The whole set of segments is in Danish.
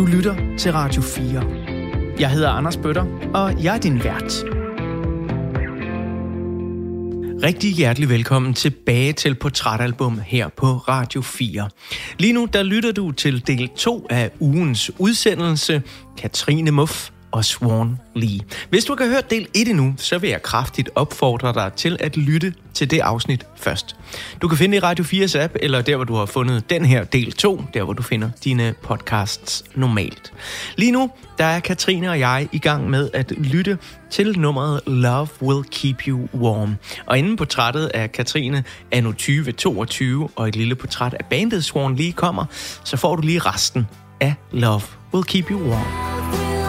Du lytter til Radio 4. Jeg hedder Anders Bøtter, og jeg er din vært. Rigtig hjertelig velkommen tilbage til Portrætalbum her på Radio 4. Lige nu der lytter du til del 2 af ugens udsendelse Katrine Muff og Swan Lee. Hvis du ikke har hørt del 1 endnu, så vil jeg kraftigt opfordre dig til at lytte til det afsnit først. Du kan finde i Radio 4's app, eller der, hvor du har fundet den her del 2, der hvor du finder dine podcasts normalt. Lige nu, der er Katrine og jeg i gang med at lytte til nummeret Love Will Keep You Warm. Og inden portrættet af Katrine anno 2022 og et lille portræt af bandet Swan Lee kommer, så får du lige resten af Love Will Keep You Warm.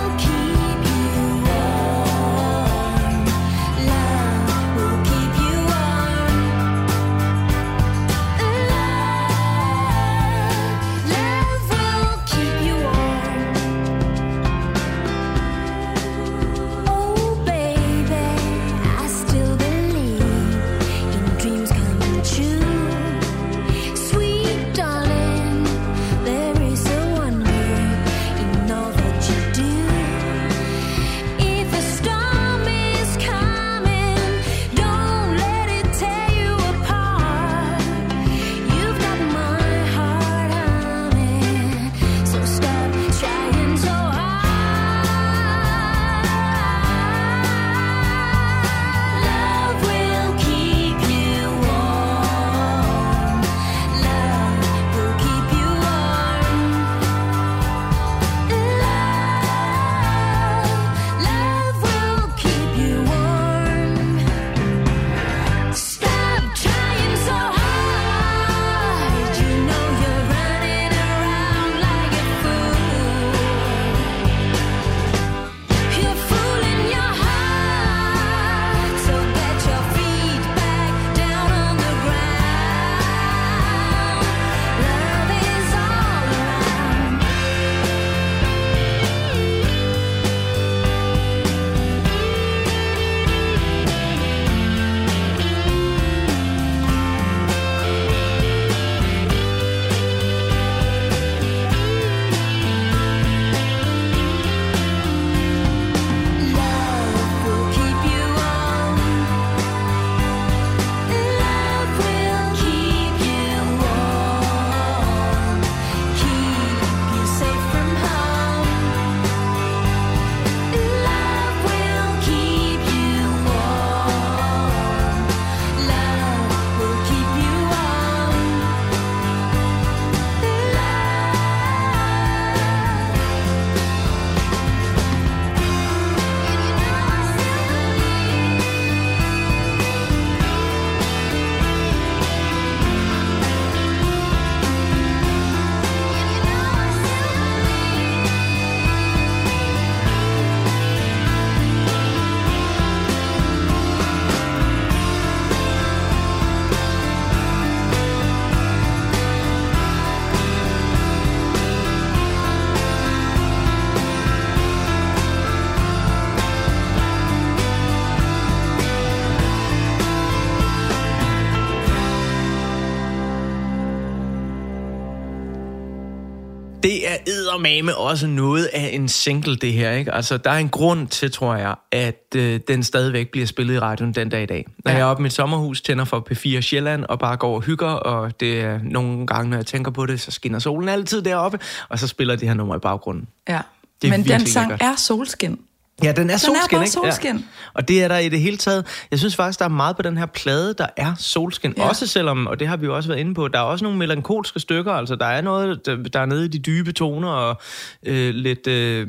Eddermame også noget af en single, det her. Ikke? Altså, der er en grund til, tror jeg, at øh, den stadigvæk bliver spillet i radioen den dag i dag. Når ja. jeg er oppe i mit sommerhus, tænder for P4 Sjælland og bare går og hygger, og det er nogle gange, når jeg tænker på det, så skinner solen altid deroppe, og så spiller de her nummer i baggrunden. Ja, men den sang lækkert. er solskin. Ja, den er solskin, den er ikke? solskin. Ja. Og det er der i det hele taget. Jeg synes faktisk, der er meget på den her plade, der er solskin. Ja. Også selvom, og det har vi jo også været inde på, der er også nogle melankolske stykker. Altså, der er noget, der, der er nede i de dybe toner, og øh, lidt øh,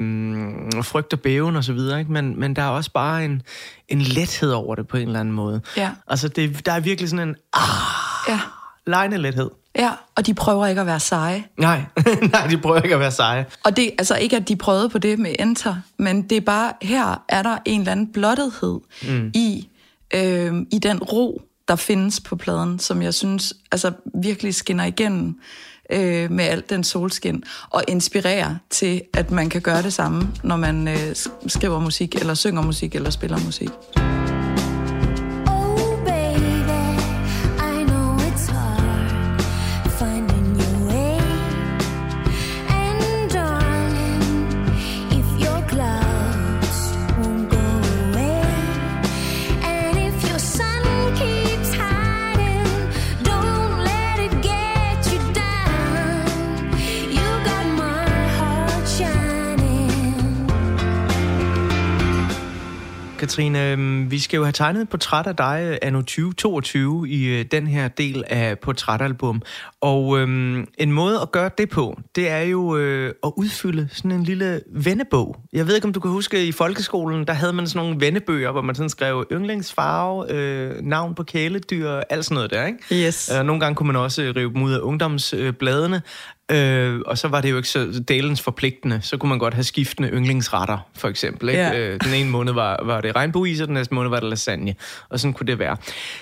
frygt og bæven og så videre. Ikke? Men, men der er også bare en, en lethed over det på en eller anden måde. Ja. Altså, det, der er virkelig sådan en ah, ja. Lejende lethed. Ja, og de prøver ikke at være seje. Nej, nej, de prøver ikke at være seje. Og det altså ikke, at de prøvede på det med Enter, men det er bare, her er der en eller anden blottethed mm. i, øh, i den ro, der findes på pladen, som jeg synes altså virkelig skinner igennem øh, med alt den solskin, og inspirerer til, at man kan gøre det samme, når man øh, skriver musik, eller synger musik, eller spiller musik. Katrine, øhm, vi skal jo have tegnet et portræt af dig øh, anno 2022 i øh, den her del af portrætalbum. Og øhm, en måde at gøre det på, det er jo øh, at udfylde sådan en lille vennebog. Jeg ved ikke, om du kan huske, i folkeskolen, der havde man sådan nogle vennebøger, hvor man sådan skrev yndlingsfarve, øh, navn på kæledyr, alt sådan noget der, ikke? Yes. Og nogle gange kunne man også rive dem ud af ungdomsbladene. Øh, og så var det jo ikke så dalens forpligtende. Så kunne man godt have skiftende yndlingsretter, for eksempel. Ikke? Ja. Øh, den ene måned var, var det regnbueis, og den næste måned var det lasagne. Og sådan kunne det være.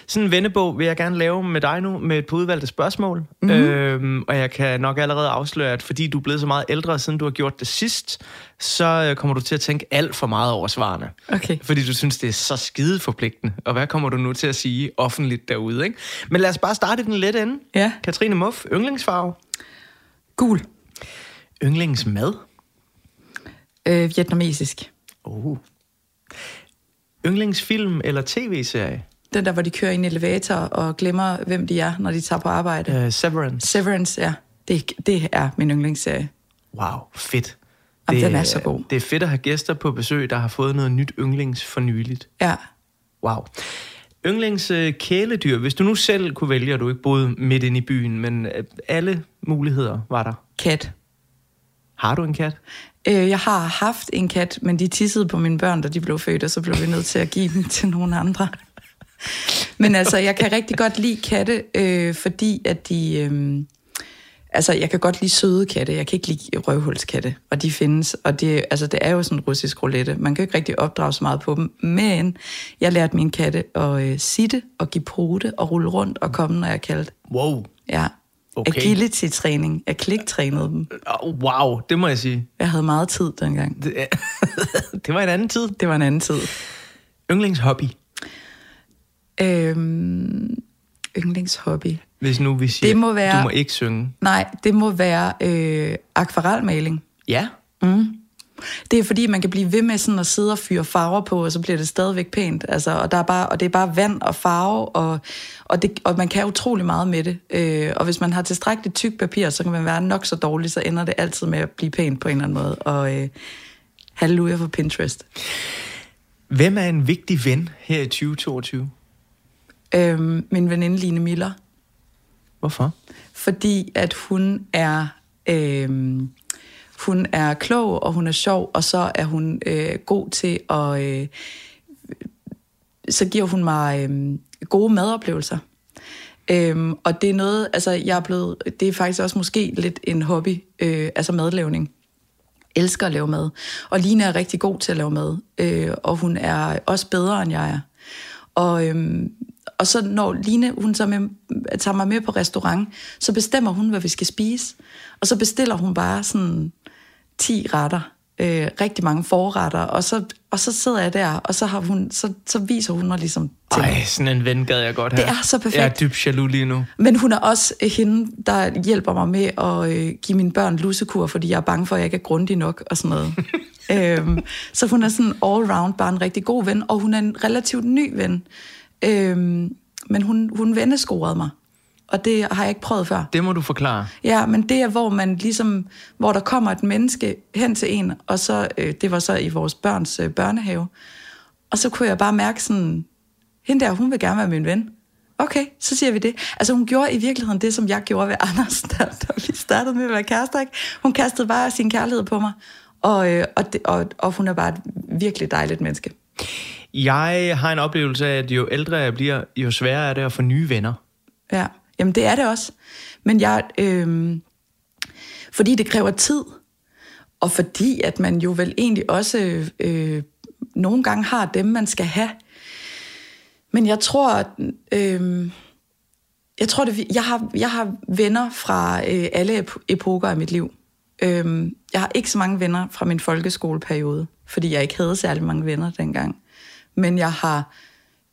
Sådan en vennebog vil jeg gerne lave med dig nu, med et par udvalgte spørgsmål. Mm-hmm. Øh, og jeg kan nok allerede afsløre, at fordi du er blevet så meget ældre, siden du har gjort det sidst, så øh, kommer du til at tænke alt for meget over svarene. Okay. Fordi du synes, det er så skide forpligtende. Og hvad kommer du nu til at sige offentligt derude? Ikke? Men lad os bare starte i den lette ende. Ja. Katrine Muff, yndlingsfarve. Gul. Yndlingsmad? Øh, vietnamesisk. Oh. Yndlingsfilm eller tv-serie? Den der, hvor de kører i en elevator og glemmer, hvem de er, når de tager på arbejde. Uh, Severance. Severance, ja. Det, det er min yndlingsserie. Wow, fedt. Jamen, den er så god. Det er fedt at have gæster på besøg, der har fået noget nyt yndlings for nyligt. Ja. Wow. Yndlings øh, kæledyr. Hvis du nu selv kunne vælge, og du ikke boede midt inde i byen, men øh, alle muligheder var der. Kat. Har du en kat? Øh, jeg har haft en kat, men de tissede på mine børn, da de blev født, og så blev vi nødt til at give dem til nogle andre. Men altså, jeg kan rigtig godt lide katte, øh, fordi at de... Øh, altså, jeg kan godt lide søde katte. Jeg kan ikke lide røvhulskatte, og de findes. Og det, altså, det er jo sådan en russisk roulette. Man kan ikke rigtig opdrage så meget på dem. Men jeg lærte min katte at øh, sitte og give pote og rulle rundt og komme, når jeg kaldte. Wow. Ja. Okay. Agility-træning. Jeg kliktrænede dem. Oh, wow, det må jeg sige. Jeg havde meget tid dengang. Det, det var en anden tid. Det var en anden tid. Yndlingshobby. Øhm, yndlingshobby. Hvis nu vi siger, Det må være- du må ikke synge. Nej, det må være øh, akvarelmaling. Ja. Det er fordi, man kan blive ved med sådan at sidde og fyre farver på, og så bliver det stadigvæk pænt. Altså, og, der er bare, og det er bare vand og farve, og, og, det, og man kan utrolig meget med det. Øh, og hvis man har tilstrækkeligt tyk papir, så kan man være nok så dårlig, så ender det altid med at blive pænt på en eller anden måde. Og øh, halleluja for Pinterest. Hvem er en vigtig ven her i 2022? Øh, min veninde Line Miller. Hvorfor? fordi at hun er øh, hun er klog og hun er sjov og så er hun øh, god til at øh, så giver hun mig øh, gode madoplevelser. Øhm, og det er noget, altså jeg er blevet, det er faktisk også måske lidt en hobby, øh, altså madlavning. Elsker at lave mad. Og Line er rigtig god til at lave mad, øh, og hun er også bedre end jeg er. Og, øhm, og så når Line, hun så med, tager mig med på restaurant, så bestemmer hun, hvad vi skal spise. Og så bestiller hun bare sådan 10 retter, øh, rigtig mange forretter, og så, og så sidder jeg der, og så, har hun, så, så viser hun mig ligesom til Ej, sådan en ven gad jeg godt have. Det er så perfekt. Jeg er dybt jaloux lige nu. Men hun er også øh, hende, der hjælper mig med at øh, give mine børn lussekur, fordi jeg er bange for, at jeg ikke er grundig nok og sådan noget. øhm, så hun er sådan all round bare en rigtig god ven, og hun er en relativt ny ven. Øhm, men hun, hun vennescorede mig, og det har jeg ikke prøvet før. Det må du forklare. Ja, men det er, hvor man ligesom, hvor der kommer et menneske hen til en, og så, øh, det var så i vores børns øh, børnehave, og så kunne jeg bare mærke sådan, hende der, hun vil gerne være min ven. Okay, så siger vi det. Altså hun gjorde i virkeligheden det, som jeg gjorde ved Anders, da, da vi startede med at være kærester. Ikke? Hun kastede bare sin kærlighed på mig, og, øh, og, det, og, og hun er bare et virkelig dejligt menneske. Jeg har en oplevelse af, at jo ældre jeg bliver, jo sværere er det at få nye venner. Ja, jamen det er det også. Men jeg, øh, fordi det kræver tid, og fordi at man jo vel egentlig også øh, nogle gange har dem, man skal have. Men jeg tror, at, øh, jeg tror, det, jeg har, jeg har venner fra øh, alle ep- epoker i mit liv. Øh, jeg har ikke så mange venner fra min folkeskoleperiode, fordi jeg ikke havde særlig mange venner dengang. Men jeg har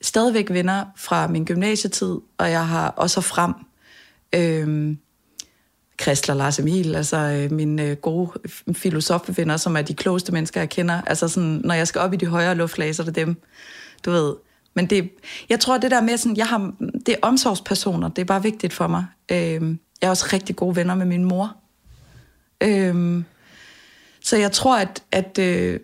stadigvæk venner fra min gymnasietid, og jeg har også frem øh, Kristler Lars Emil, altså øh, mine øh, gode filosofvenner, som er de klogeste mennesker, jeg kender. Altså sådan, når jeg skal op i de højere luftlag, så er det dem, du ved. Men det, jeg tror, det der med, sådan, jeg har, det er omsorgspersoner, det er bare vigtigt for mig. Øh, jeg er også rigtig gode venner med min mor. Øh, så jeg tror, at, at øh,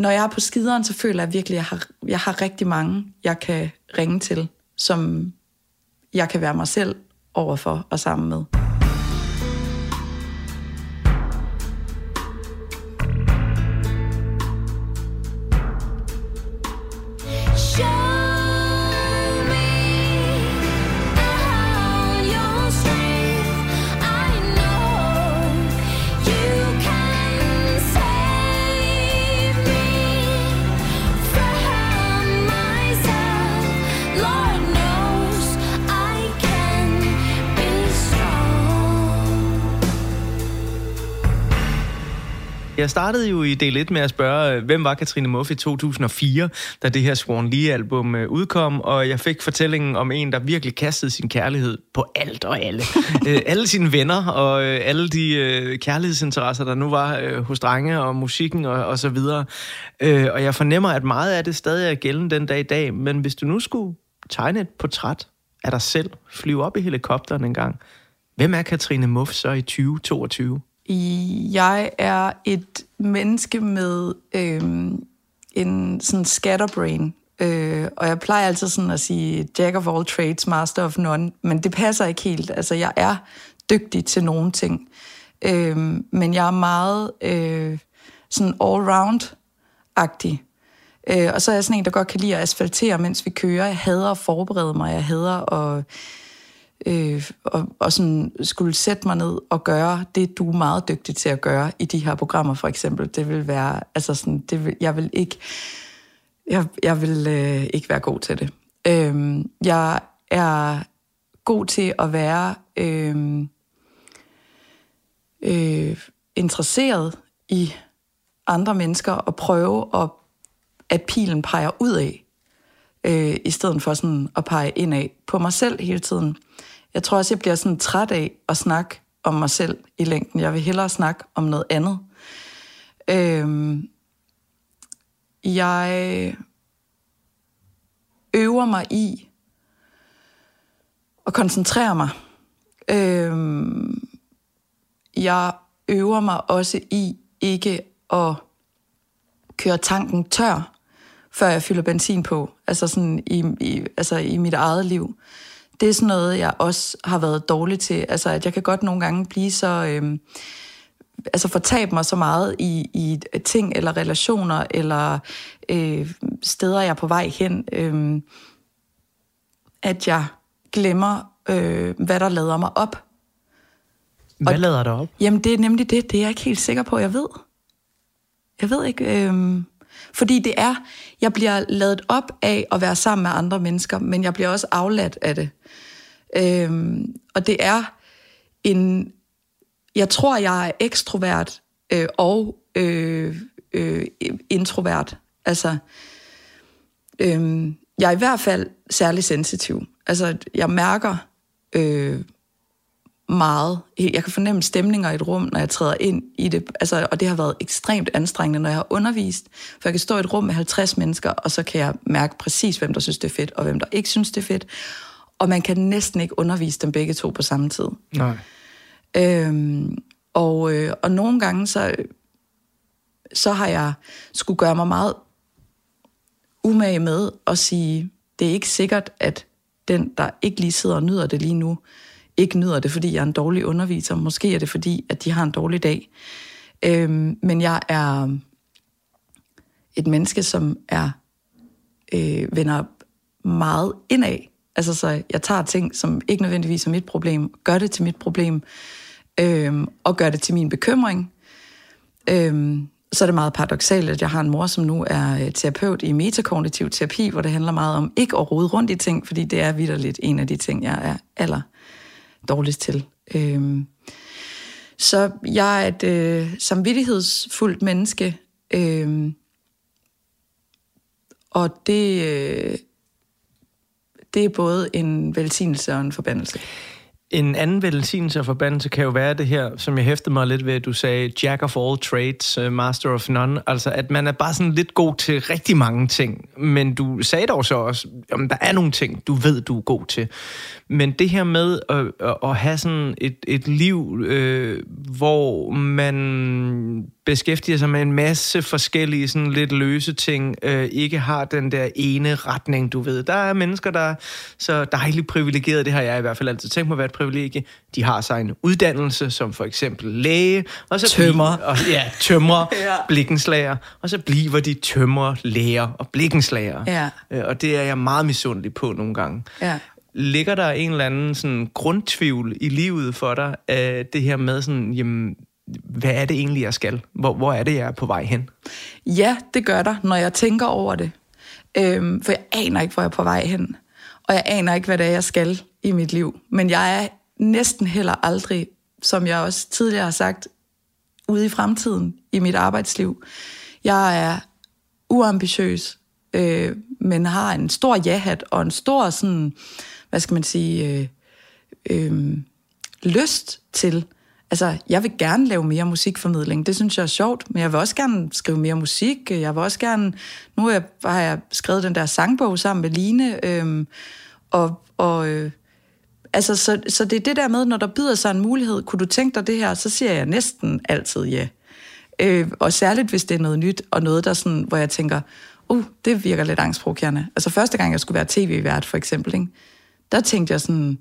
når jeg er på skideren, så føler jeg virkelig, at jeg har, jeg har rigtig mange, jeg kan ringe til, som jeg kan være mig selv overfor og sammen med. Jeg startede jo i del 1 med at spørge, øh, hvem var Katrine Muff i 2004, da det her Swan Lee-album øh, udkom, og jeg fik fortællingen om en, der virkelig kastede sin kærlighed på alt og alle. Øh, alle sine venner og alle de kærlighedsinteresser, der nu var hos drenge og musikken og, og så videre. Og jeg fornemmer, at meget af det stadig er gældende den dag i dag, men hvis du nu skulle tegne et portræt af dig selv, flyve op i helikopteren en gang, hvem er Katrine Muff så i 2022? Jeg er et menneske med øh, en sådan scatterbrain, øh, og jeg plejer altid sådan at sige jack of all trades, master of none, men det passer ikke helt. Altså, jeg er dygtig til nogle ting, øh, men jeg er meget øh, sådan all-round-agtig. Øh, og så er jeg sådan en, der godt kan lide at asfaltere, mens vi kører. Jeg hader at forberede mig, jeg hader at øh, og, og sådan skulle sætte mig ned og gøre det, du er meget dygtig til at gøre i de her programmer, for eksempel. Det vil være, altså sådan, det vil, jeg vil ikke, jeg, jeg vil øh, ikke være god til det. Øh, jeg er god til at være øh, øh, interesseret i andre mennesker og prøve at, at pilen peger ud af, øh, i stedet for sådan at pege ind af på mig selv hele tiden. Jeg tror også, jeg bliver sådan træt af at snakke om mig selv i længden. Jeg vil hellere snakke om noget andet. Øhm, jeg øver mig i at koncentrere mig. Øhm, jeg øver mig også i ikke at køre tanken tør, før jeg fylder benzin på. Altså sådan i, i, altså i mit eget liv det er sådan noget, jeg også har været dårlig til. Altså, at jeg kan godt nogle gange blive så... Øh, altså fortabe mig så meget i, i ting eller relationer eller øh, steder, jeg er på vej hen, øh, at jeg glemmer, øh, hvad der lader mig op. Hvad og, lader dig op? Jamen, det er nemlig det. Det er jeg ikke helt sikker på, jeg ved. Jeg ved ikke. Øh, fordi det er, jeg bliver lavet op af at være sammen med andre mennesker, men jeg bliver også afladt af det. Øhm, og det er en... Jeg tror, jeg er ekstrovert øh, og øh, øh, introvert. Altså, øh, jeg er i hvert fald særlig sensitiv. Altså, jeg mærker øh, meget. Jeg kan fornemme stemninger i et rum, når jeg træder ind i det. Altså, og det har været ekstremt anstrengende, når jeg har undervist. For jeg kan stå i et rum med 50 mennesker, og så kan jeg mærke præcis, hvem der synes, det er fedt, og hvem der ikke synes, det er fedt og man kan næsten ikke undervise dem begge to på samme tid. Nej. Øhm, og, øh, og nogle gange, så, så har jeg skulle gøre mig meget umage med at sige, det er ikke sikkert, at den, der ikke lige sidder og nyder det lige nu, ikke nyder det, fordi jeg er en dårlig underviser. Måske er det fordi, at de har en dårlig dag. Øhm, men jeg er et menneske, som er øh, vender meget indad Altså, så jeg tager ting, som ikke nødvendigvis er mit problem, gør det til mit problem, øhm, og gør det til min bekymring. Øhm, så er det meget paradoxalt, at jeg har en mor, som nu er øh, terapeut i metakognitiv terapi, hvor det handler meget om ikke at rode rundt i ting, fordi det er vidderligt en af de ting, jeg er aller dårligst til. Øhm, så jeg er et øh, samvittighedsfuldt menneske, øh, og det, øh, det er både en velsignelse og en forbandelse. En anden velsignelse og forbandelse kan jo være det her, som jeg hæftede mig lidt ved, at du sagde, jack of all trades, øh, master of none. Altså, at man er bare sådan lidt god til rigtig mange ting. Men du sagde dog så også, om der er nogle ting, du ved, du er god til. Men det her med at, at have sådan et, et liv, øh, hvor man beskæftiger sig med en masse forskellige sådan lidt løse ting, øh, ikke har den der ene retning, du ved. Der er mennesker, der er så dejligt privilegeret, det har jeg i hvert fald altid tænkt mig at være et privilegie. De har sig en uddannelse, som for eksempel læge, og så Tømrer. Bliver, og, ja, tømrer, Ja. blikkenslager, og så bliver de tømrer, læger og blikkenslager. Ja. Øh, og det er jeg meget misundelig på nogle gange. Ja. Ligger der en eller anden sådan grundtvivl i livet for dig, af det her med sådan, jamen, hvad er det egentlig, jeg skal? Hvor, hvor er det, jeg er på vej hen? Ja, det gør der, når jeg tænker over det. Øhm, for jeg aner ikke, hvor jeg er på vej hen. Og jeg aner ikke, hvad det er, jeg skal i mit liv. Men jeg er næsten heller aldrig, som jeg også tidligere har sagt, ude i fremtiden i mit arbejdsliv. Jeg er uambitiøs, øh, men har en stor ja-hat og en stor sådan, hvad skal man sige, øh, øh, lyst til. Altså, jeg vil gerne lave mere musikformidling. Det synes jeg er sjovt, men jeg vil også gerne skrive mere musik. Jeg vil også gerne... Nu har jeg, har jeg skrevet den der sangbog sammen med Line, øhm, og, og øh, altså, så, så det er det der med, når der byder sig en mulighed, kunne du tænke dig det her, så siger jeg næsten altid ja. Øh, og særligt, hvis det er noget nyt, og noget, der sådan, hvor jeg tænker, uh, det virker lidt angstprovokerende. Altså første gang, jeg skulle være tv-vært, for eksempel, ikke? der tænkte jeg sådan,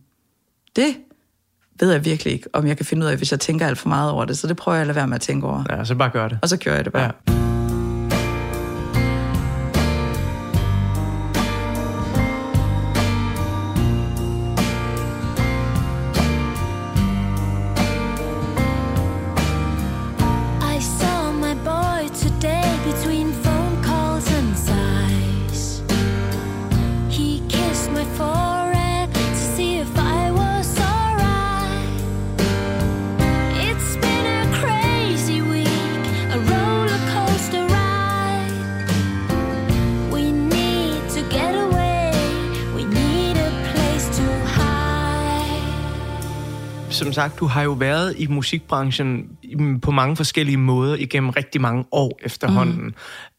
det ved jeg virkelig ikke, om jeg kan finde ud af, hvis jeg tænker alt for meget over det. Så det prøver jeg at lade være med at tænke over. Ja, så bare gør det. Og så gjorde jeg det bare. Ja. Sagt, du har jo været i musikbranchen mm, på mange forskellige måder igennem rigtig mange år efterhånden. Mm.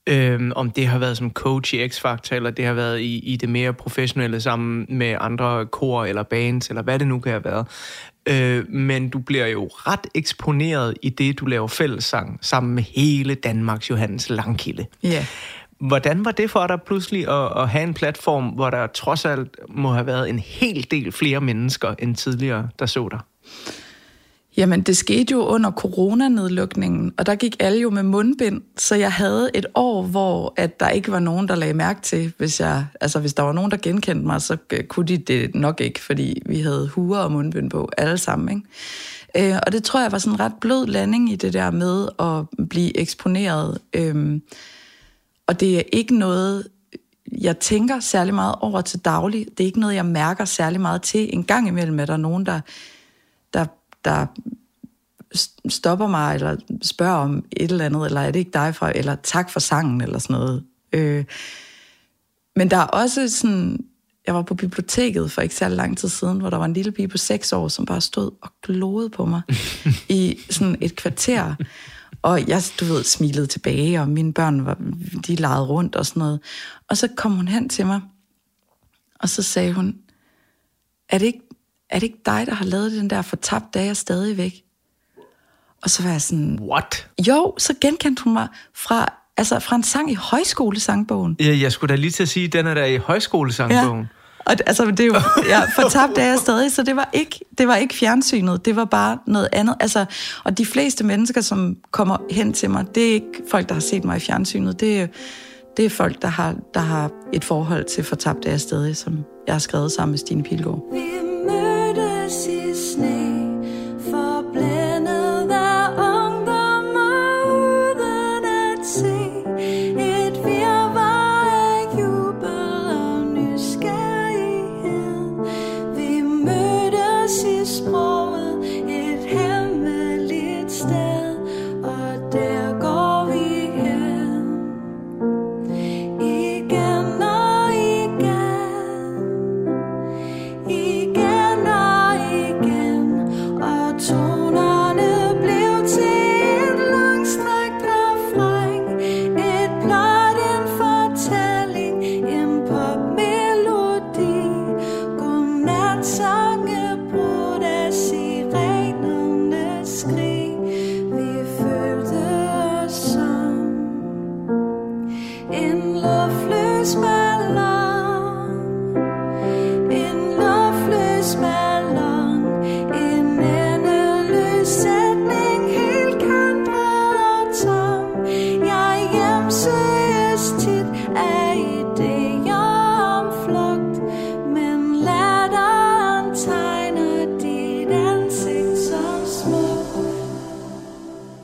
Øhm, om det har været som coach i X-Factor, eller det har været i, i det mere professionelle sammen med andre kor eller bands, eller hvad det nu kan have været. Øh, men du bliver jo ret eksponeret i det, du laver fællessang sammen med hele Danmarks Johannes Langkilde. Ja. Hvordan var det for dig pludselig at, at have en platform, hvor der trods alt må have været en hel del flere mennesker end tidligere, der så dig? Jamen, det skete jo under coronanedlukningen, og der gik alle jo med mundbind, så jeg havde et år, hvor at der ikke var nogen, der lagde mærke til, hvis jeg, altså hvis der var nogen, der genkendte mig, så øh, kunne de det nok ikke, fordi vi havde huer og mundbind på alle sammen, ikke? Øh, og det tror jeg var sådan en ret blød landing i det der med at blive eksponeret. Øhm, og det er ikke noget, jeg tænker særlig meget over til daglig. Det er ikke noget, jeg mærker særlig meget til. En gang imellem er der nogen, der, der, stopper mig, eller spørger om et eller andet, eller er det ikke dig fra, eller tak for sangen, eller sådan noget. Øh, men der er også sådan, jeg var på biblioteket for ikke særlig lang tid siden, hvor der var en lille pige på seks år, som bare stod og glodede på mig i sådan et kvarter. Og jeg, du ved, smilede tilbage, og mine børn, var, de legede rundt og sådan noget. Og så kom hun hen til mig, og så sagde hun, er det ikke, er det ikke dig, der har lavet den der fortabt, der er jeg stadigvæk? Og så var jeg sådan, What? jo, så genkendte hun mig fra, altså fra en sang i højskolesangbogen. Ja, jeg skulle da lige til at sige, at den er der i højskolesangbogen. Og det- altså, det er jo, ja, fortabt er jeg stadig, så det var, ikke, det var ikke fjernsynet, det var bare noget andet. Altså, og de fleste mennesker, som kommer hen til mig, det er ikke folk, der har set mig i fjernsynet, det er, det er folk, der har, der har et forhold til fortabt er jeg stadig, som jeg har skrevet sammen med Stine Pilgaard. Vi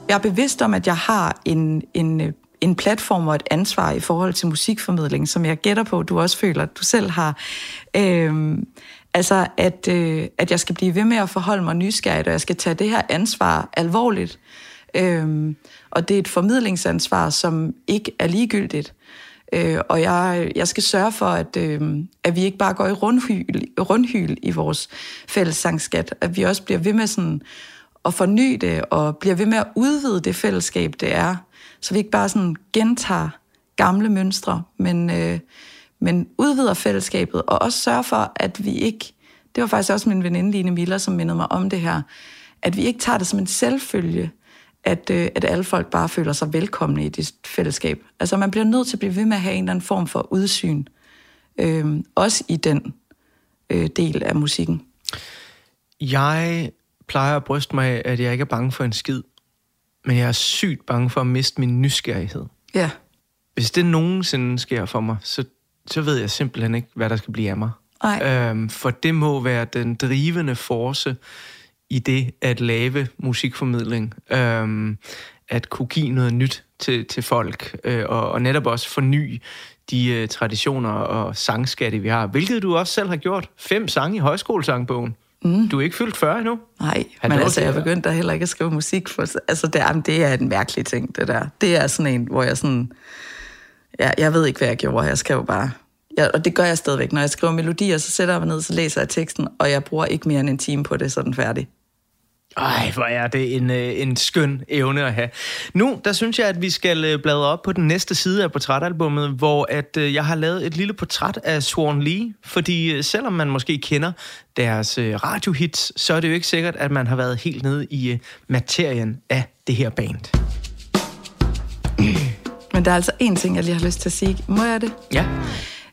jeg er bevidst om, at jeg har en, en, en platform og et ansvar i forhold til musikformidling, som jeg gætter på, du også føler, at du selv har. Øhm, altså, at, øh, at jeg skal blive ved med at forholde mig nysgerrigt, og jeg skal tage det her ansvar alvorligt. Øhm, og det er et formidlingsansvar, som ikke er ligegyldigt. Øh, og jeg, jeg skal sørge for, at, øh, at vi ikke bare går i rundhyl, rundhyl i vores fælles sangskat, at vi også bliver ved med sådan at forny det, og bliver ved med at udvide det fællesskab, det er, så vi ikke bare sådan gentager gamle mønstre, men, øh, men udvider fællesskabet, og også sørger for, at vi ikke, det var faktisk også min veninde Line Miller, som mindede mig om det her, at vi ikke tager det som en selvfølge, at, øh, at alle folk bare føler sig velkomne i det fællesskab. Altså man bliver nødt til at blive ved med at have en eller anden form for udsyn, øh, også i den øh, del af musikken. Jeg plejer at bryste mig af, at jeg ikke er bange for en skid, men jeg er sygt bange for at miste min nysgerrighed. Ja, Hvis det nogensinde sker for mig, så, så ved jeg simpelthen ikke, hvad der skal blive af mig. Nej. Øhm, for det må være den drivende force i det at lave musikformidling. Øhm, at kunne give noget nyt til, til folk, øh, og, og netop også forny de øh, traditioner og sangskatte, vi har. Hvilket du også selv har gjort. Fem sange i højskolesangbogen. Mm. Du er ikke fyldt 40 endnu. Nej, men altså, jeg begyndte da heller ikke at skrive musik. For, altså, det er, det er en mærkelig ting, det der. Det er sådan en, hvor jeg sådan... Ja, jeg ved ikke, hvad jeg gjorde. Jeg skrev bare... Ja, og det gør jeg stadigvæk. Når jeg skriver melodier, så sætter jeg mig ned, så læser jeg teksten, og jeg bruger ikke mere end en time på det, så er den færdig. Ej, hvor er det en, øh, en skøn evne at have. Nu, der synes jeg, at vi skal øh, bladre op på den næste side af portrætalbummet, hvor at øh, jeg har lavet et lille portræt af Swan Lee, fordi selvom man måske kender deres radiohits, så er det jo ikke sikkert, at man har været helt nede i materien af det her band. Men der er altså en ting, jeg lige har lyst til at sige. Må jeg det? Ja.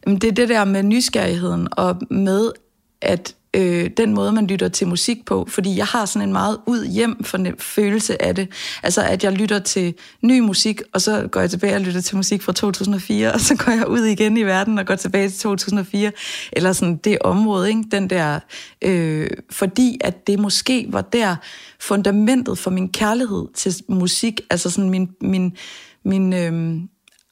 Det er det der med nysgerrigheden, og med at øh, den måde, man lytter til musik på, fordi jeg har sådan en meget ud-hjem følelse af det. Altså, at jeg lytter til ny musik, og så går jeg tilbage og lytter til musik fra 2004, og så går jeg ud igen i verden og går tilbage til 2004, eller sådan det område, ikke? Den der, øh, fordi at det måske var der fundamentet for min kærlighed til musik, altså sådan min, min, min øh,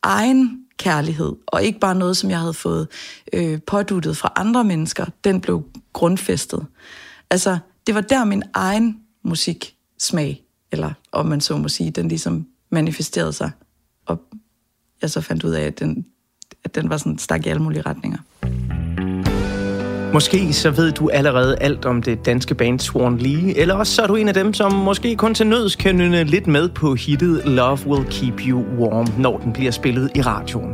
egen kærlighed, og ikke bare noget, som jeg havde fået øh, påduttet fra andre mennesker, den blev grundfæstet. Altså, det var der min egen musiksmag, eller om man så må sige, den ligesom manifesterede sig, og jeg så fandt ud af, at den, at den var sådan stak i alle mulige retninger. Måske så ved du allerede alt om det danske band Swan Lee, eller også så er du en af dem, som måske kun til nøds kan nynne lidt med på hittet Love Will Keep You Warm, når den bliver spillet i radioen.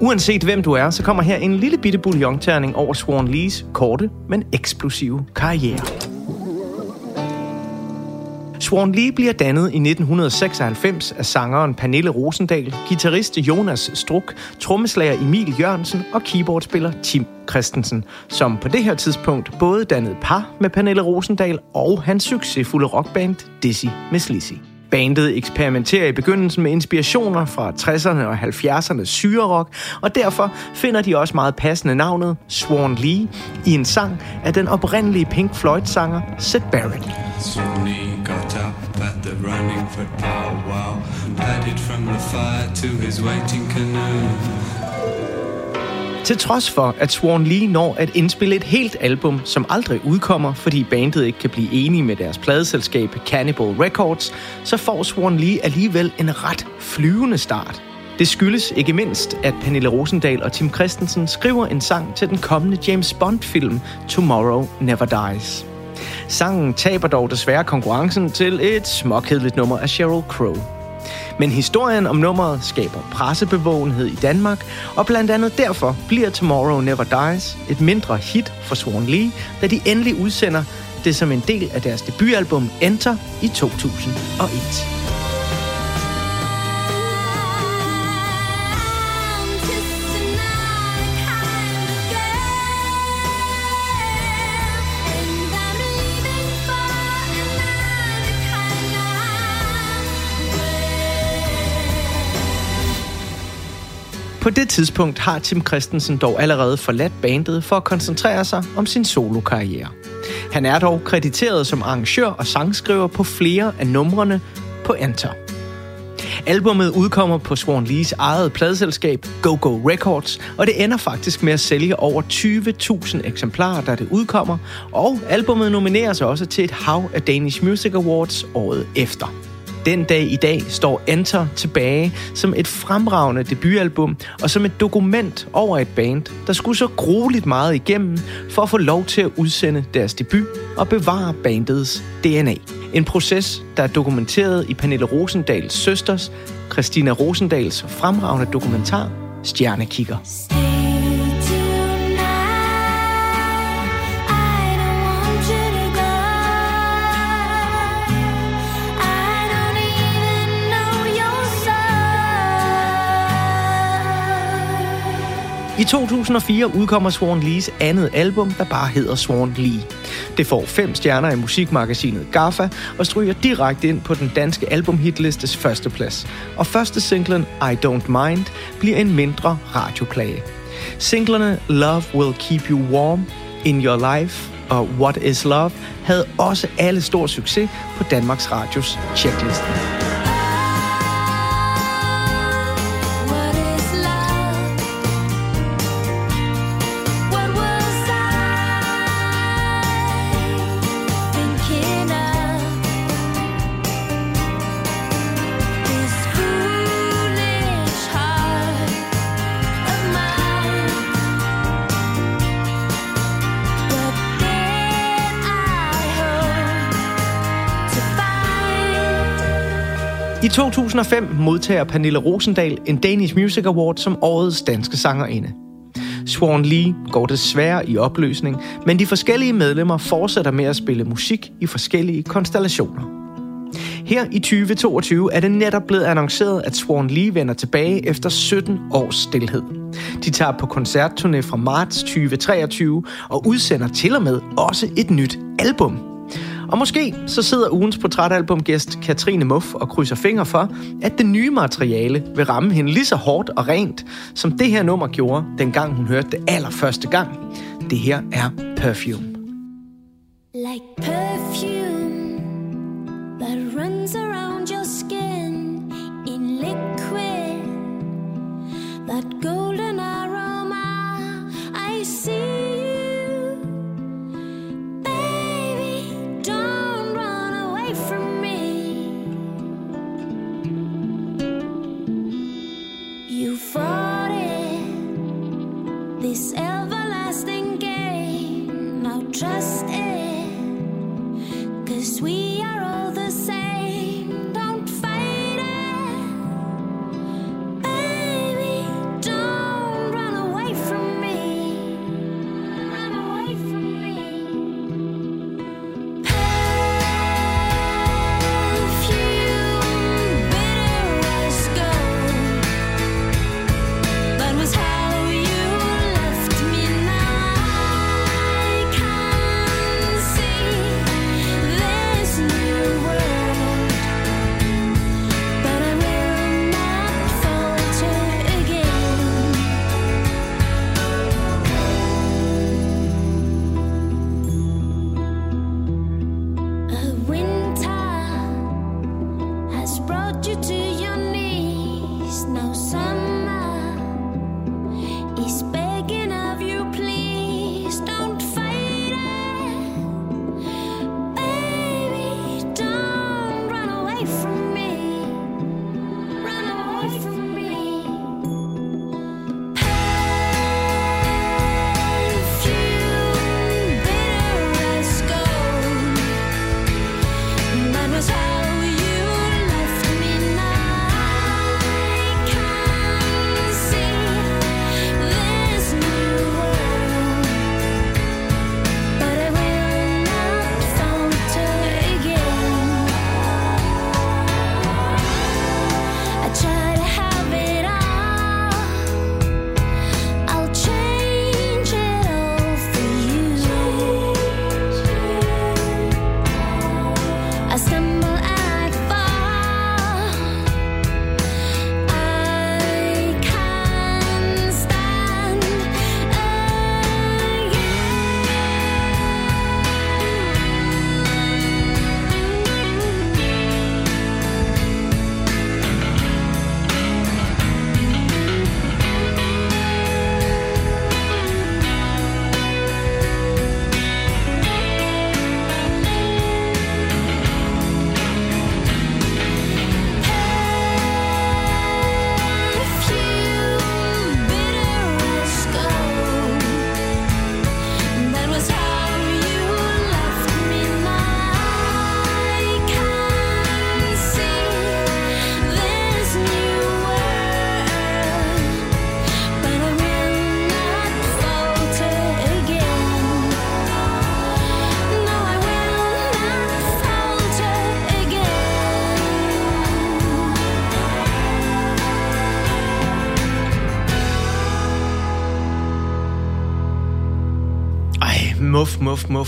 Uanset hvem du er, så kommer her en lille bitte bouillonterning over Swan Lees korte, men eksplosive karriere. Swan Lee bliver dannet i 1996 af sangeren Pernille Rosendal, guitarist Jonas Struk, trommeslager Emil Jørgensen og keyboardspiller Tim Christensen, som på det her tidspunkt både dannede par med Pernille Rosendal og hans succesfulde rockband Dizzy Miss Lizzy. Bandet eksperimenterer i begyndelsen med inspirationer fra 60'erne og 70'ernes syrerok, og derfor finder de også meget passende navnet Swan Lee i en sang af den oprindelige Pink Floyd-sanger Syd Barrett. Swanee got up at the running for powwow, padded from the fire to his waiting canoe. Til trods for, at Swan Lee når at indspille et helt album, som aldrig udkommer, fordi bandet ikke kan blive enige med deres pladeselskab Cannibal Records, så får Swan Lee alligevel en ret flyvende start. Det skyldes ikke mindst, at Pernille Rosendal og Tim Christensen skriver en sang til den kommende James Bond-film Tomorrow Never Dies. Sangen taber dog desværre konkurrencen til et småkedeligt nummer af Sheryl Crow. Men historien om nummeret skaber pressebevågenhed i Danmark, og blandt andet derfor bliver Tomorrow Never Dies et mindre hit for Swan Lee, da de endelig udsender det som en del af deres debutalbum Enter i 2001. På det tidspunkt har Tim Christensen dog allerede forladt bandet for at koncentrere sig om sin solokarriere. Han er dog krediteret som arrangør og sangskriver på flere af numrene på Enter. Albummet udkommer på Swan Lees eget pladselskab Go Go Records, og det ender faktisk med at sælge over 20.000 eksemplarer, da det udkommer, og albummet nomineres også til et hav af Danish Music Awards året efter. Den dag i dag står Enter tilbage som et fremragende debutalbum og som et dokument over et band, der skulle så grueligt meget igennem for at få lov til at udsende deres debut og bevare bandets DNA. En proces, der er dokumenteret i Pernille Rosendals søsters, Christina Rosendals fremragende dokumentar Stjernekigger. Stjernekigger. I 2004 udkommer Swan Lees andet album, der bare hedder Swan Lee. Det får fem stjerner i musikmagasinet GAFFA og stryger direkte ind på den danske albumhitlistes førsteplads. Og første singlen I Don't Mind bliver en mindre radioplage. Singlerne Love Will Keep You Warm, In Your Life og What Is Love havde også alle stor succes på Danmarks Radios checkliste. 2005 modtager Pernille Rosendal en Danish Music Award som årets danske sangerinde. Swan Lee går desværre i opløsning, men de forskellige medlemmer fortsætter med at spille musik i forskellige konstellationer. Her i 2022 er det netop blevet annonceret, at Swan Lee vender tilbage efter 17 års stillhed. De tager på koncertturné fra marts 2023 og udsender til og med også et nyt album. Og måske så sidder ugens portrætalbumgæst Katrine Muff og krydser fingre for, at det nye materiale vil ramme hende lige så hårdt og rent, som det her nummer gjorde, dengang hun hørte det allerførste gang. Det her er Perfume. Like perfume that runs around your skin in liquid, that golden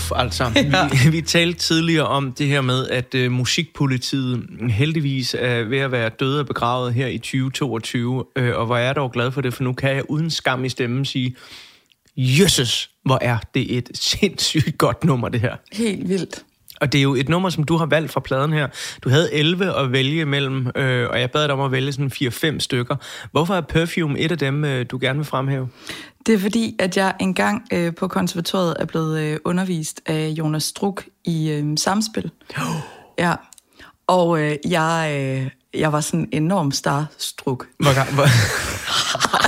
muff. Altså, ja. vi, vi talte tidligere om det her med, at uh, musikpolitiet heldigvis er ved at være døde og begravet her i 2022. Uh, øh, og hvor er jeg dog glad for det, for nu kan jeg uden skam i stemmen sige, Jesus, hvor er det et sindssygt godt nummer, det her. Helt vildt. Og det er jo et nummer, som du har valgt fra pladen her. Du havde 11 at vælge mellem, øh, og jeg bad dig om at vælge sådan 4-5 stykker. Hvorfor er Perfume et af dem, øh, du gerne vil fremhæve? Det er fordi, at jeg engang øh, på konservatoriet er blevet øh, undervist af Jonas Struk i øh, samspil. Oh. Ja, og øh, jeg, øh, jeg var sådan enorm starstruk. Hvor, hvor,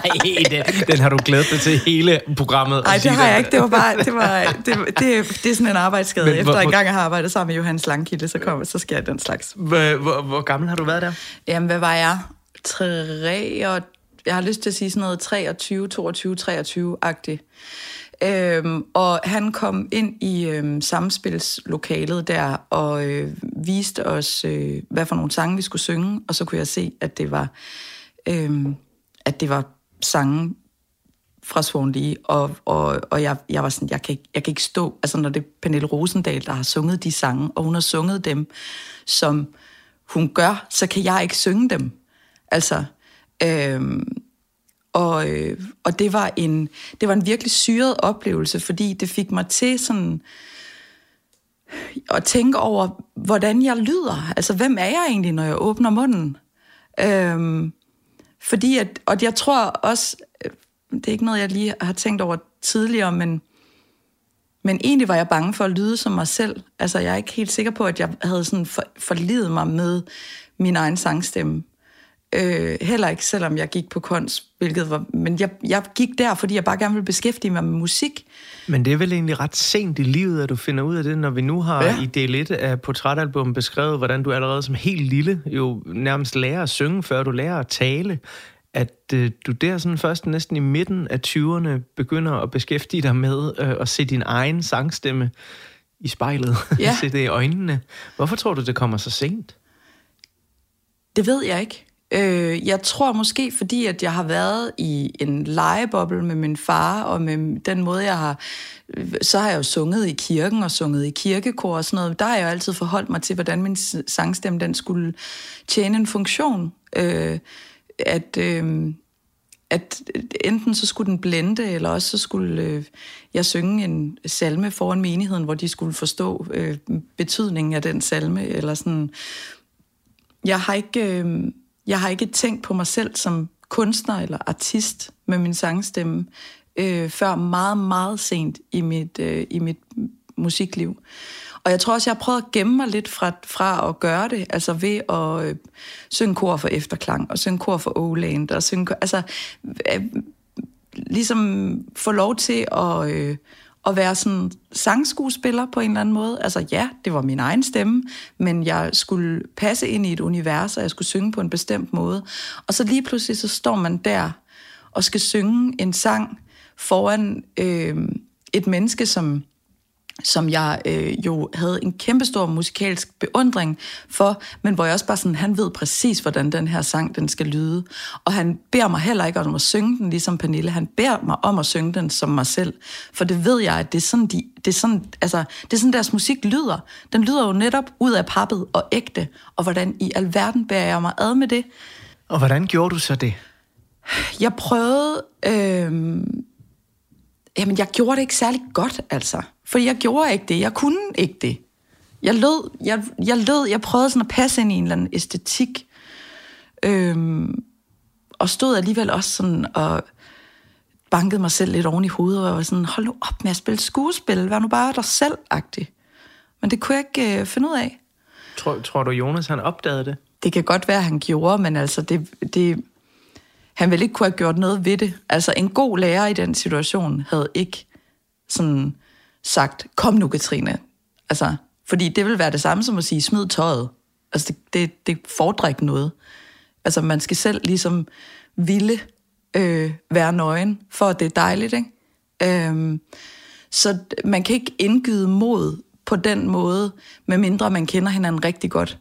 ej, den, den har du glædet dig til hele programmet. Nej, det har jeg ikke. Det var bare, det, var, det, det, det er sådan en arbejdsskade. Men, Efter hvor, en gang jeg har arbejdet sammen med Johannes Langkilde, så, kommer, så sker den slags. Hvor, hvor, hvor gammel har du været der? Jamen, hvad var jeg? Tre og, jeg har lyst til at sige sådan noget 23, 22, 23-agtigt. Øhm, og han kom ind i øhm, samspilslokalet der og øh, viste os, øh, hvad for nogle sange vi skulle synge, og så kunne jeg se, at det var, øhm, at det var sange fra Swan Lee, og, og, og jeg, jeg var sådan, jeg kan, ikke, jeg kan ikke stå, altså når det er Pernille Rosendal, der har sunget de sange, og hun har sunget dem, som hun gør, så kan jeg ikke synge dem. Altså, øhm, og, øh, og det var en det var en virkelig syret oplevelse, fordi det fik mig til sådan at tænke over, hvordan jeg lyder. Altså, hvem er jeg egentlig, når jeg åbner munden? Øhm, fordi at, og jeg tror også, øh, det er ikke noget, jeg lige har tænkt over tidligere, men, men egentlig var jeg bange for at lyde som mig selv. Altså, jeg er ikke helt sikker på, at jeg havde sådan for, forlidet mig med min egen sangstemme. Øh, heller ikke, selvom jeg gik på kunst, hvilket var... Men jeg, jeg gik der, fordi jeg bare gerne ville beskæftige mig med musik. Men det er vel egentlig ret sent i livet, at du finder ud af det, når vi nu har ja. i del 1 af portrætalbum beskrevet, hvordan du allerede som helt lille jo nærmest lærer at synge, før du lærer at tale at øh, du der sådan først næsten i midten af 20'erne begynder at beskæftige dig med øh, at se din egen sangstemme i spejlet, ja. se det i øjnene. Hvorfor tror du, det kommer så sent? Det ved jeg ikke. Øh, jeg tror måske, fordi at jeg har været i en legeboble med min far, og med den måde, jeg har... Så har jeg jo sunget i kirken og sunget i kirkekor og sådan noget. Der har jeg jo altid forholdt mig til, hvordan min sangstemme den skulle tjene en funktion. Øh, at... Øh, at enten så skulle den blende, eller også så skulle øh, jeg synge en salme foran menigheden, hvor de skulle forstå øh, betydningen af den salme, eller sådan. Jeg har ikke... Øh, jeg har ikke tænkt på mig selv som kunstner eller artist med min sangstemme, øh, før meget, meget sent i mit, øh, i mit musikliv. Og jeg tror også, jeg har prøvet at gemme mig lidt fra, fra at gøre det, altså ved at øh, synge kor for efterklang, og synge kor for Oland, og synge, altså øh, ligesom få lov til at, øh, at være sådan sangskuespiller på en eller anden måde. Altså ja, det var min egen stemme, men jeg skulle passe ind i et univers, og jeg skulle synge på en bestemt måde. Og så lige pludselig så står man der og skal synge en sang foran øh, et menneske, som som jeg øh, jo havde en kæmpestor musikalsk beundring for, men hvor jeg også bare sådan, han ved præcis, hvordan den her sang, den skal lyde. Og han beder mig heller ikke om at synge den, ligesom Pernille. Han beder mig om at synge den som mig selv. For det ved jeg, at det er sådan, de, det er sådan, altså, det er sådan deres musik lyder. Den lyder jo netop ud af pappet og ægte. Og hvordan i alverden bærer jeg mig ad med det? Og hvordan gjorde du så det? Jeg prøvede... Øh, jamen, jeg gjorde det ikke særlig godt, altså. For jeg gjorde ikke det. Jeg kunne ikke det. Jeg lød, jeg, jeg lød, jeg prøvede sådan at passe ind i en eller anden æstetik. Øhm, og stod alligevel også sådan og bankede mig selv lidt oven i hovedet, og var sådan, hold nu op med at spille skuespil, vær nu bare dig selv -agtig. Men det kunne jeg ikke øh, finde ud af. Tror, tror du, Jonas han opdagede det? Det kan godt være, han gjorde, men altså, det, det, han ville ikke kunne have gjort noget ved det. Altså, en god lærer i den situation havde ikke sådan sagt, kom nu Katrine. Altså, fordi det vil være det samme som at sige, smid tøjet. Altså, det, det, det fordrer ikke noget. Altså, man skal selv ligesom ville øh, være nøgen, for at det er dejligt, ikke? Øhm, så man kan ikke indgyde mod på den måde, medmindre man kender hinanden rigtig godt.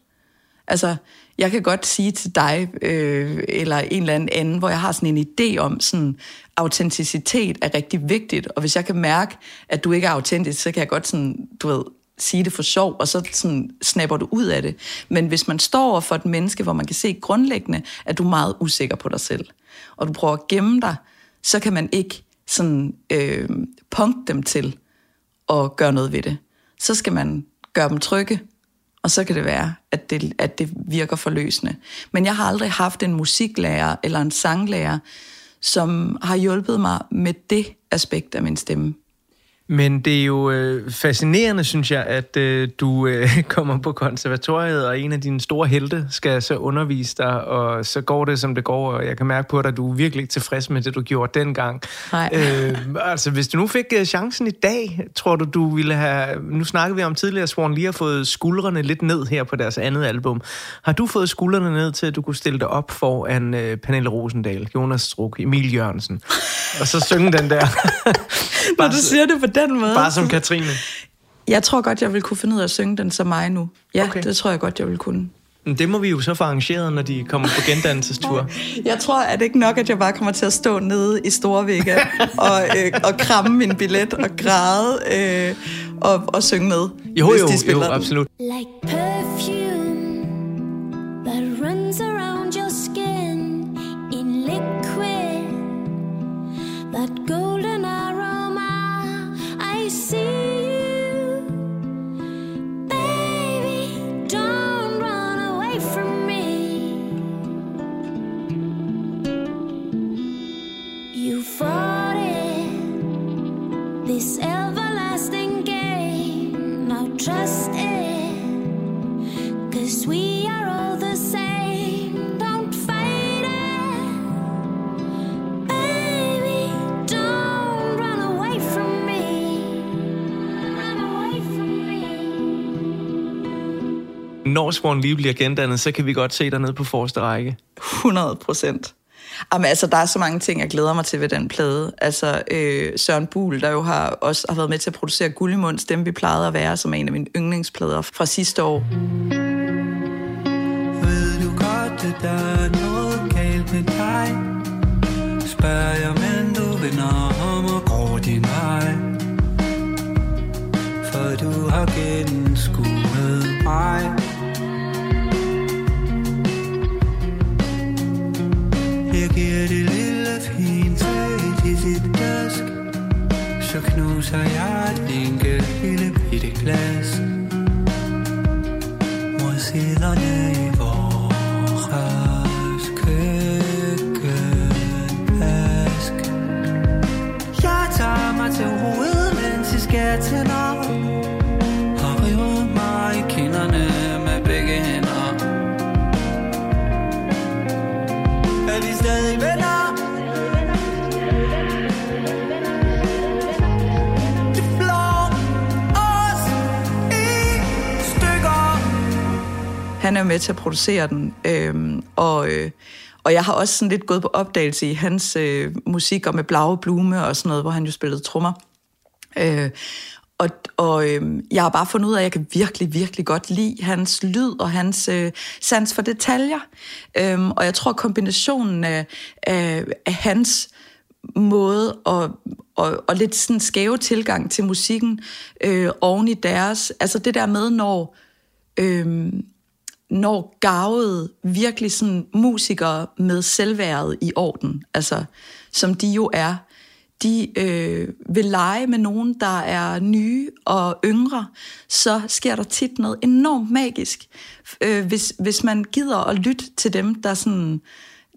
Altså, jeg kan godt sige til dig, øh, eller en eller anden anden, hvor jeg har sådan en idé om, sådan, autenticitet er rigtig vigtigt, og hvis jeg kan mærke, at du ikke er autentisk, så kan jeg godt sådan, du ved, sige det for sjov, og så sådan snapper du ud af det. Men hvis man står over for et menneske, hvor man kan se grundlæggende, at du er meget usikker på dig selv, og du prøver at gemme dig, så kan man ikke sådan øh, punkte dem til at gøre noget ved det. Så skal man gøre dem trygge, og så kan det være, at det, at det virker forløsende. Men jeg har aldrig haft en musiklærer eller en sanglærer, som har hjulpet mig med det aspekt af min stemme. Men det er jo øh, fascinerende, synes jeg, at øh, du øh, kommer på konservatoriet, og en af dine store helte skal så undervise dig, og så går det, som det går, og jeg kan mærke på dig, at du er virkelig tilfreds med det, du gjorde dengang. Nej. Øh, altså, hvis du nu fik øh, chancen i dag, tror du, du ville have... Nu snakkede vi om tidligere, at Swan lige har fået skuldrene lidt ned her på deres andet album. Har du fået skuldrene ned til, at du kunne stille dig op for en øh, Pernille Rosendal, Jonas Struk, Emil Jørgensen, og så synge den der? Når du siger det på den måde. Bare som Katrine. Jeg tror godt, jeg vil kunne finde ud af at synge den som mig nu. Ja, Okay. det tror jeg godt, jeg vil kunne. Men Det må vi jo så få arrangeret, når de kommer på gendannelsestur. Jeg tror, at det ikke nok, at jeg bare kommer til at stå nede i Storvægge og, øh, og kramme min billet og græde øh, og, og synge med, Jo, hvis jo, de jo, spiller den. absolut. like Når Swan lige bliver gendannet, så kan vi godt se dig nede på forreste række. 100 procent. Jamen, altså, der er så mange ting, jeg glæder mig til ved den plade. Altså, øh, Søren Buhl, der jo har også har været med til at producere Gullimunds, dem vi plejede at være, som er en af mine yndlingsplader fra sidste år. Ved du godt, at der er noget galt med dig? Spørger jeg, men du vender om og går din vej For du har gennemskuet knuser jeg et enkelt lille bitte glas. Mod siderne i vores køkkenask. Jeg tager mig til hovedet, mens I skal til. Han er med til at producere den, øhm, og, øh, og jeg har også sådan lidt gået på opdagelse i hans øh, musik, og med Blaue Blume og sådan noget, hvor han jo spillede trommer. Øh, og og øh, jeg har bare fundet ud af, at jeg kan virkelig, virkelig godt lide hans lyd og hans øh, sans for detaljer. Øhm, og jeg tror, kombinationen af, af, af hans måde og, og, og lidt sådan skæve tilgang til musikken øh, oven i deres, altså det der med, når øh, når gavede virkelig sådan musikere med selvværdet i orden, altså som de jo er, de øh, vil lege med nogen, der er nye og yngre, så sker der tit noget enormt magisk. Øh, hvis, hvis man gider at lytte til dem, der sådan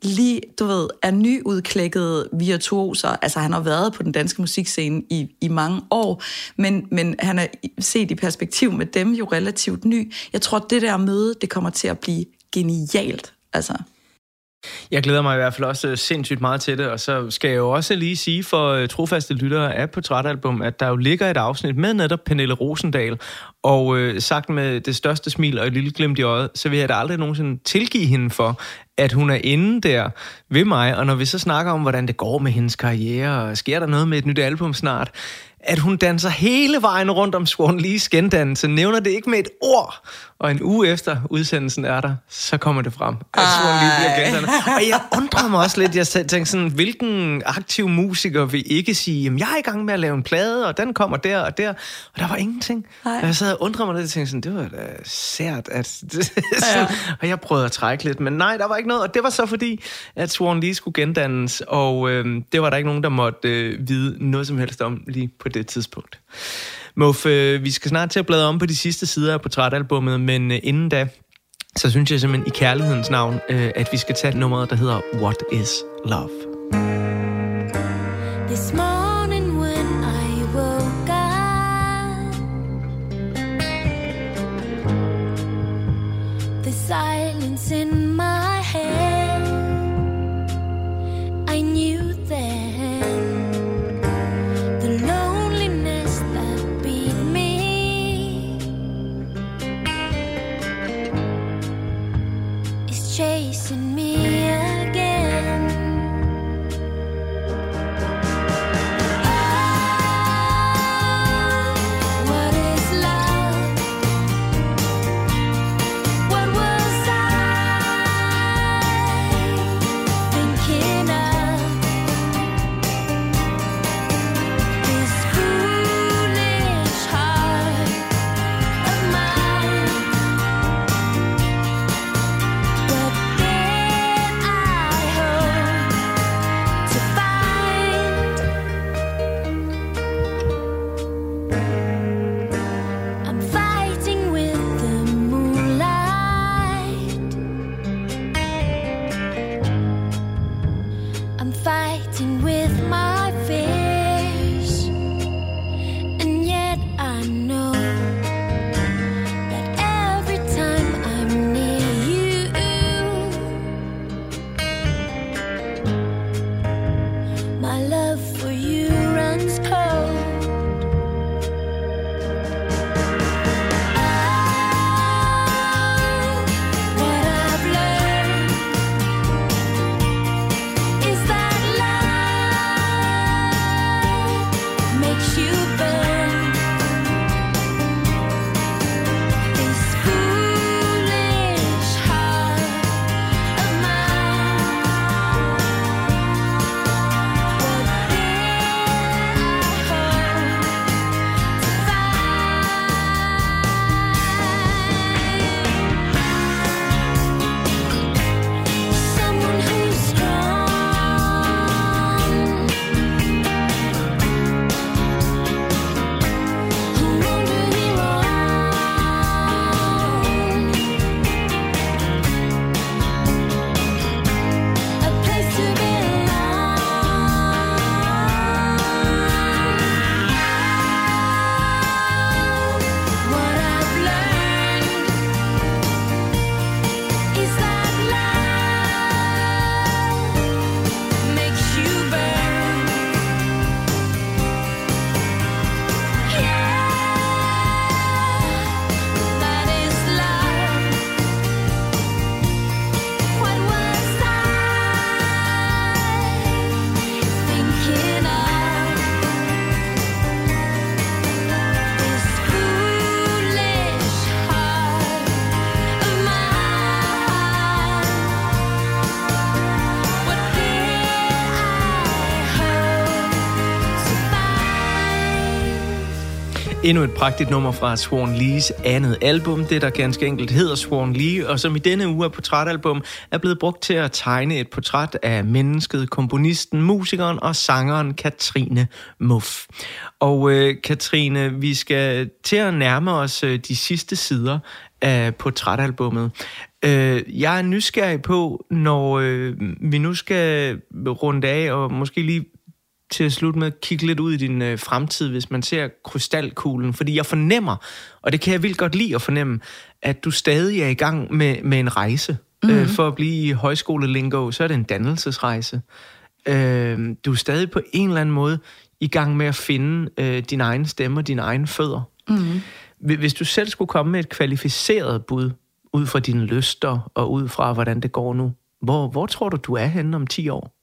lige, du ved, er nyudklækket virtuoser. Altså, han har været på den danske musikscene i, i mange år, men, men han er set i perspektiv med dem jo relativt ny. Jeg tror, det der møde, det kommer til at blive genialt. Altså, Jeg glæder mig i hvert fald også øh, sindssygt meget til det, og så skal jeg jo også lige sige for øh, trofaste lyttere af Portrætalbum, at der jo ligger et afsnit med netop Pernille Rosendal, og øh, sagt med det største smil og et lille glimt i øjet, så vil jeg da aldrig nogensinde tilgive hende for, at hun er inde der ved mig, og når vi så snakker om, hvordan det går med hendes karriere, og sker der noget med et nyt album snart, at hun danser hele vejen rundt om Swan Lees gendannelse, nævner det ikke med et ord. Og en uge efter udsendelsen er der, så kommer det frem, at Swan Lee bliver gendannet. Og jeg undrer mig også lidt, jeg tænkte sådan, hvilken aktiv musiker vil ikke sige, jamen jeg er i gang med at lave en plade, og den kommer der og der, og der var ingenting. Nej. Og jeg sad og undrede mig lidt, og tænkte sådan, det var da sært, at sådan, og jeg prøvede at trække lidt, men nej, der var ikke noget, og det var så fordi, at Swan Lee skulle gendannes, og øh, det var der ikke nogen, der måtte øh, vide noget som helst om lige på det tidspunkt. Muff, øh, vi skal snart til at bladre om på de sidste sider af portrætalbummet, men øh, inden da, så synes jeg simpelthen i kærlighedens navn, øh, at vi skal tage nummeret, der hedder What is Love? Endnu et pragtigt nummer fra Swan Lees andet album, det der ganske enkelt hedder Swan Lee, og som i denne uge af portrætalbum er blevet brugt til at tegne et portræt af mennesket, komponisten, musikeren og sangeren Katrine Muff. Og øh, Katrine, vi skal til at nærme os øh, de sidste sider af portrætalbummet. Øh, jeg er nysgerrig på, når øh, vi nu skal runde af og måske lige til at slutte med at kigge lidt ud i din øh, fremtid, hvis man ser krystalkuglen. Fordi jeg fornemmer, og det kan jeg vildt godt lide at fornemme, at du stadig er i gang med, med en rejse. Mm. Øh, for at blive i højskolelingo, så er det en dannelsesrejse. Øh, du er stadig på en eller anden måde i gang med at finde øh, din egen stemme og dine egne fødder. Mm. Hvis du selv skulle komme med et kvalificeret bud, ud fra dine lyster og ud fra, hvordan det går nu, Hvor, hvor tror du, du er henne om 10 år?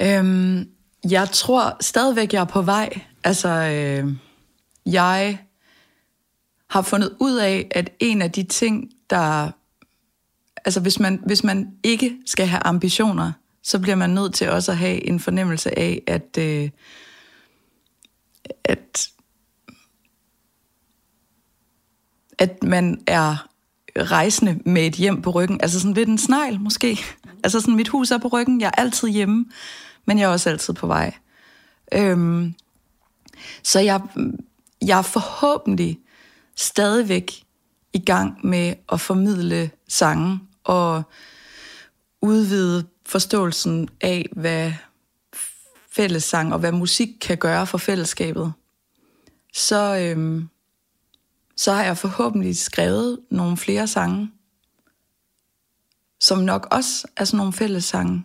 Øhm, jeg tror stadigvæk, jeg er på vej. Altså, øh, jeg har fundet ud af, at en af de ting, der... Altså, hvis man, hvis man ikke skal have ambitioner, så bliver man nødt til også at have en fornemmelse af, at, øh, at, at man er rejsende med et hjem på ryggen. Altså sådan lidt en snegl, måske. Altså sådan, mit hus er på ryggen, jeg er altid hjemme, men jeg er også altid på vej. Øhm, så jeg, jeg er forhåbentlig stadigvæk i gang med at formidle sange og udvide forståelsen af, hvad fællessang og hvad musik kan gøre for fællesskabet. Så, øhm, så har jeg forhåbentlig skrevet nogle flere sange, som nok også er sådan nogle fællessange.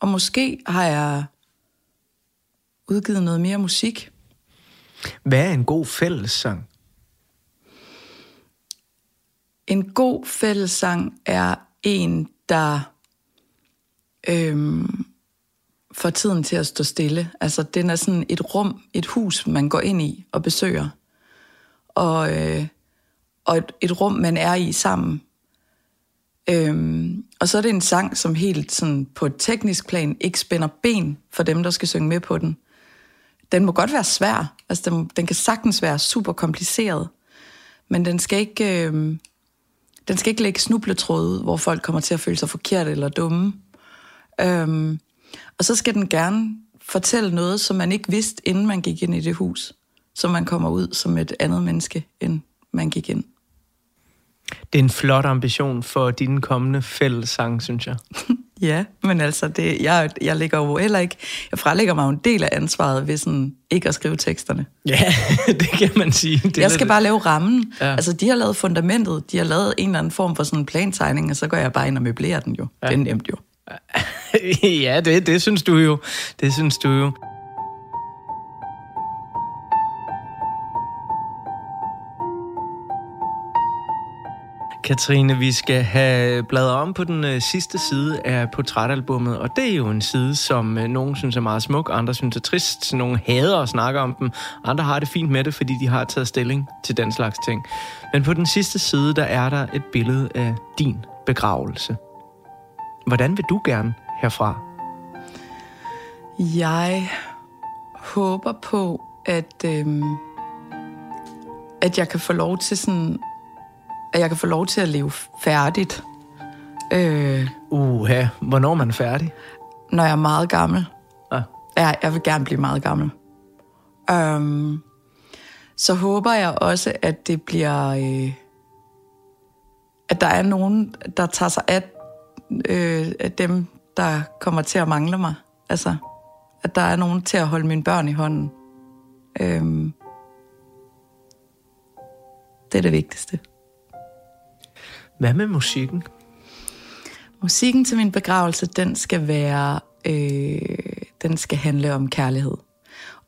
Og måske har jeg udgivet noget mere musik. Hvad er en god fællessang? En god fællessang er en, der øhm, får tiden til at stå stille. Altså, den er sådan et rum, et hus, man går ind i og besøger. Og, øh, og et, et rum, man er i sammen. Øhm, og så er det en sang, som helt sådan på et teknisk plan ikke spænder ben for dem, der skal synge med på den. Den må godt være svær. Altså, den, den kan sagtens være super kompliceret. Men den skal ikke... Øh, den skal ikke lægge snubletråde, hvor folk kommer til at føle sig forkert eller dumme. Øhm, og så skal den gerne fortælle noget, som man ikke vidste, inden man gik ind i det hus. Så man kommer ud som et andet menneske, end man gik ind. Det er en flot ambition for din kommende fællessang, synes jeg. Ja, men altså, det, jeg, jeg ligger jo heller ikke... Jeg frelægger mig jo en del af ansvaret ved sådan ikke at skrive teksterne. Ja, det kan man sige. Det jeg skal lidt- bare lave rammen. Ja. Altså, de har lavet fundamentet. De har lavet en eller anden form for sådan en plantegning, og så går jeg bare ind og møblerer den jo. Ja. Det er nemt jo. ja, det, det synes du jo. Det synes du jo. Katrine, vi skal have bladret om på den øh, sidste side af portrætalbummet, og det er jo en side, som øh, nogen synes er meget smuk, andre synes er trist, nogle hader at snakke om dem, andre har det fint med det, fordi de har taget stilling til den slags ting. Men på den sidste side, der er der et billede af din begravelse. Hvordan vil du gerne herfra? Jeg håber på, at, øh, at jeg kan få lov til sådan, at jeg kan få lov til at leve færdigt, øh, Uha, hvornår er man færdig? når jeg er meget gammel. Ah. Ja, jeg vil gerne blive meget gammel. Um, så håber jeg også, at det bliver... Øh, at der er nogen, der tager sig af, øh, af dem, der kommer til at mangle mig. Altså, at der er nogen til at holde mine børn i hånden. Um, det er det vigtigste. Hvad med musikken? Musikken til min begravelse, den skal være, øh, den skal handle om kærlighed.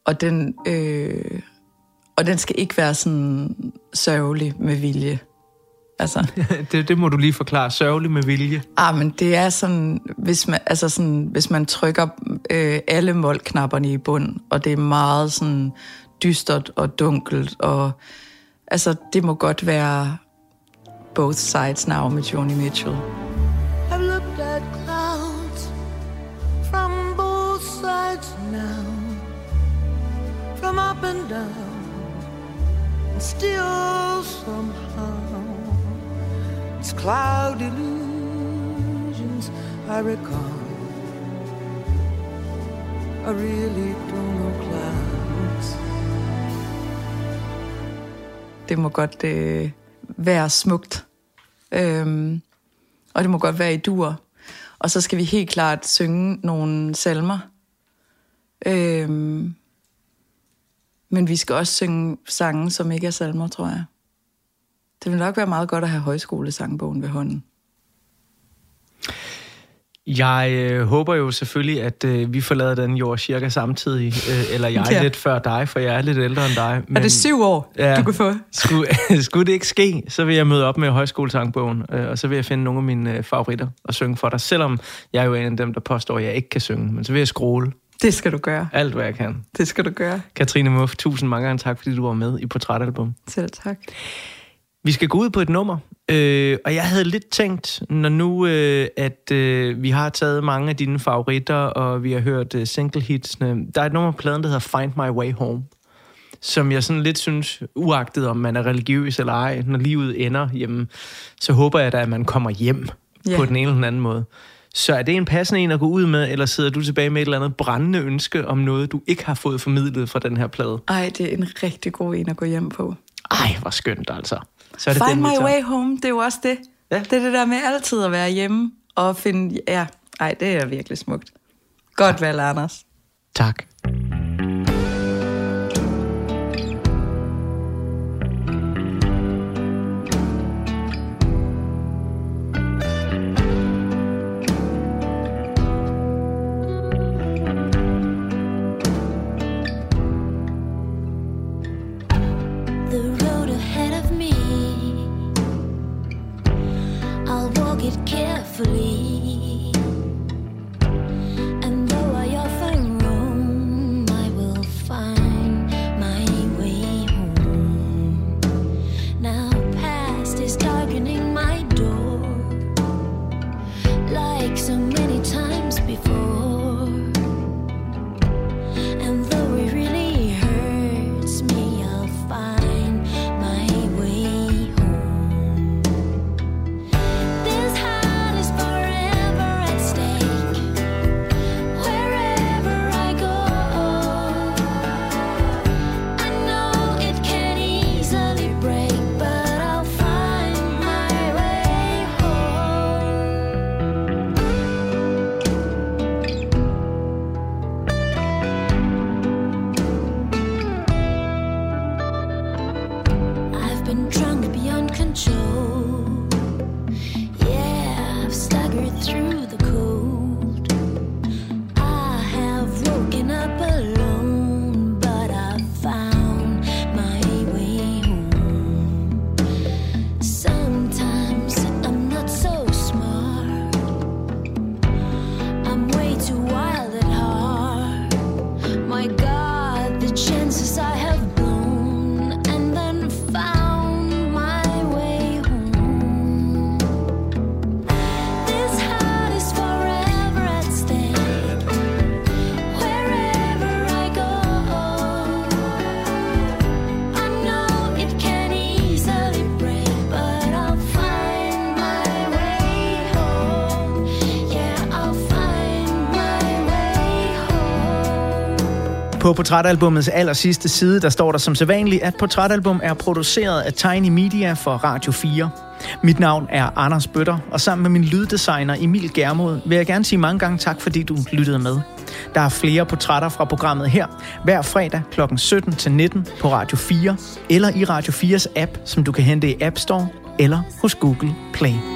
Og den, øh, og den skal ikke være sådan sørgelig med vilje. Altså, det, det må du lige forklare. Sørgelig med vilje. ah, men det er sådan, hvis man, altså sådan, hvis man trykker øh, alle målknapperne i bund, og det er meget sådan dystert og dunkelt, og altså, det må godt være Both Sides Now with Joni Mitchell. I've looked at clouds from both sides now, from up and down, and still somehow it's cloud illusions I recall. I really don't know clouds. det må godt øh, være smukt. Øhm, og det må godt være i dur. Og så skal vi helt klart synge nogle salmer. Øhm, men vi skal også synge sange, som ikke er salmer, tror jeg. Det vil nok være meget godt at have højskolesangbogen ved hånden. Jeg øh, håber jo selvfølgelig, at øh, vi forlader den jord cirka samtidig, øh, eller jeg Ja. lidt før dig, for jeg er lidt ældre end dig. Er det syv år, Ja. du kan få? Skulle, skulle det ikke ske, så vil jeg møde op med højskolesangbogen, øh, og så vil jeg finde nogle af mine øh, favoritter og synge for dig, selvom jeg er jo en af dem, der påstår, at jeg ikke kan synge. Men så vil jeg scrolle Det skal du gøre. alt, hvad jeg kan. Det skal du gøre. Katrine Muff, tusind mange gange tak, fordi du var med i Portrætalbum. Selv tak. Vi skal gå ud på et nummer, øh, og jeg havde lidt tænkt, når nu, øh, at øh, vi har taget mange af dine favoritter, og vi har hørt øh, single hitsene. Der er et nummer på pladen, der hedder Find My Way Home, som jeg sådan lidt synes, uagtet om man er religiøs eller ej, når livet ender hjemme, så håber jeg da, at man kommer hjem yeah. på den ene eller den anden måde. Så er det en passende en at gå ud med, eller sidder du tilbage med et eller andet brændende ønske om noget, du ikke har fået formidlet fra den her plade? Ej, det er en rigtig god en at gå hjem på. Ej, hvor skønt altså. Så er det Find den, my way home, det er jo også det. Ja. Det er det der med altid at være hjemme og finde... Ja, ej, det er virkelig smukt. Godt valg, Anders. Tak. På portrætalbumets aller sidste side, der står der som sædvanligt, at portrætalbum er produceret af Tiny Media for Radio 4. Mit navn er Anders Bøtter, og sammen med min lyddesigner Emil Germod vil jeg gerne sige mange gange tak, fordi du lyttede med. Der er flere portrætter fra programmet her, hver fredag kl. 17-19 på Radio 4, eller i Radio 4's app, som du kan hente i App Store eller hos Google Play.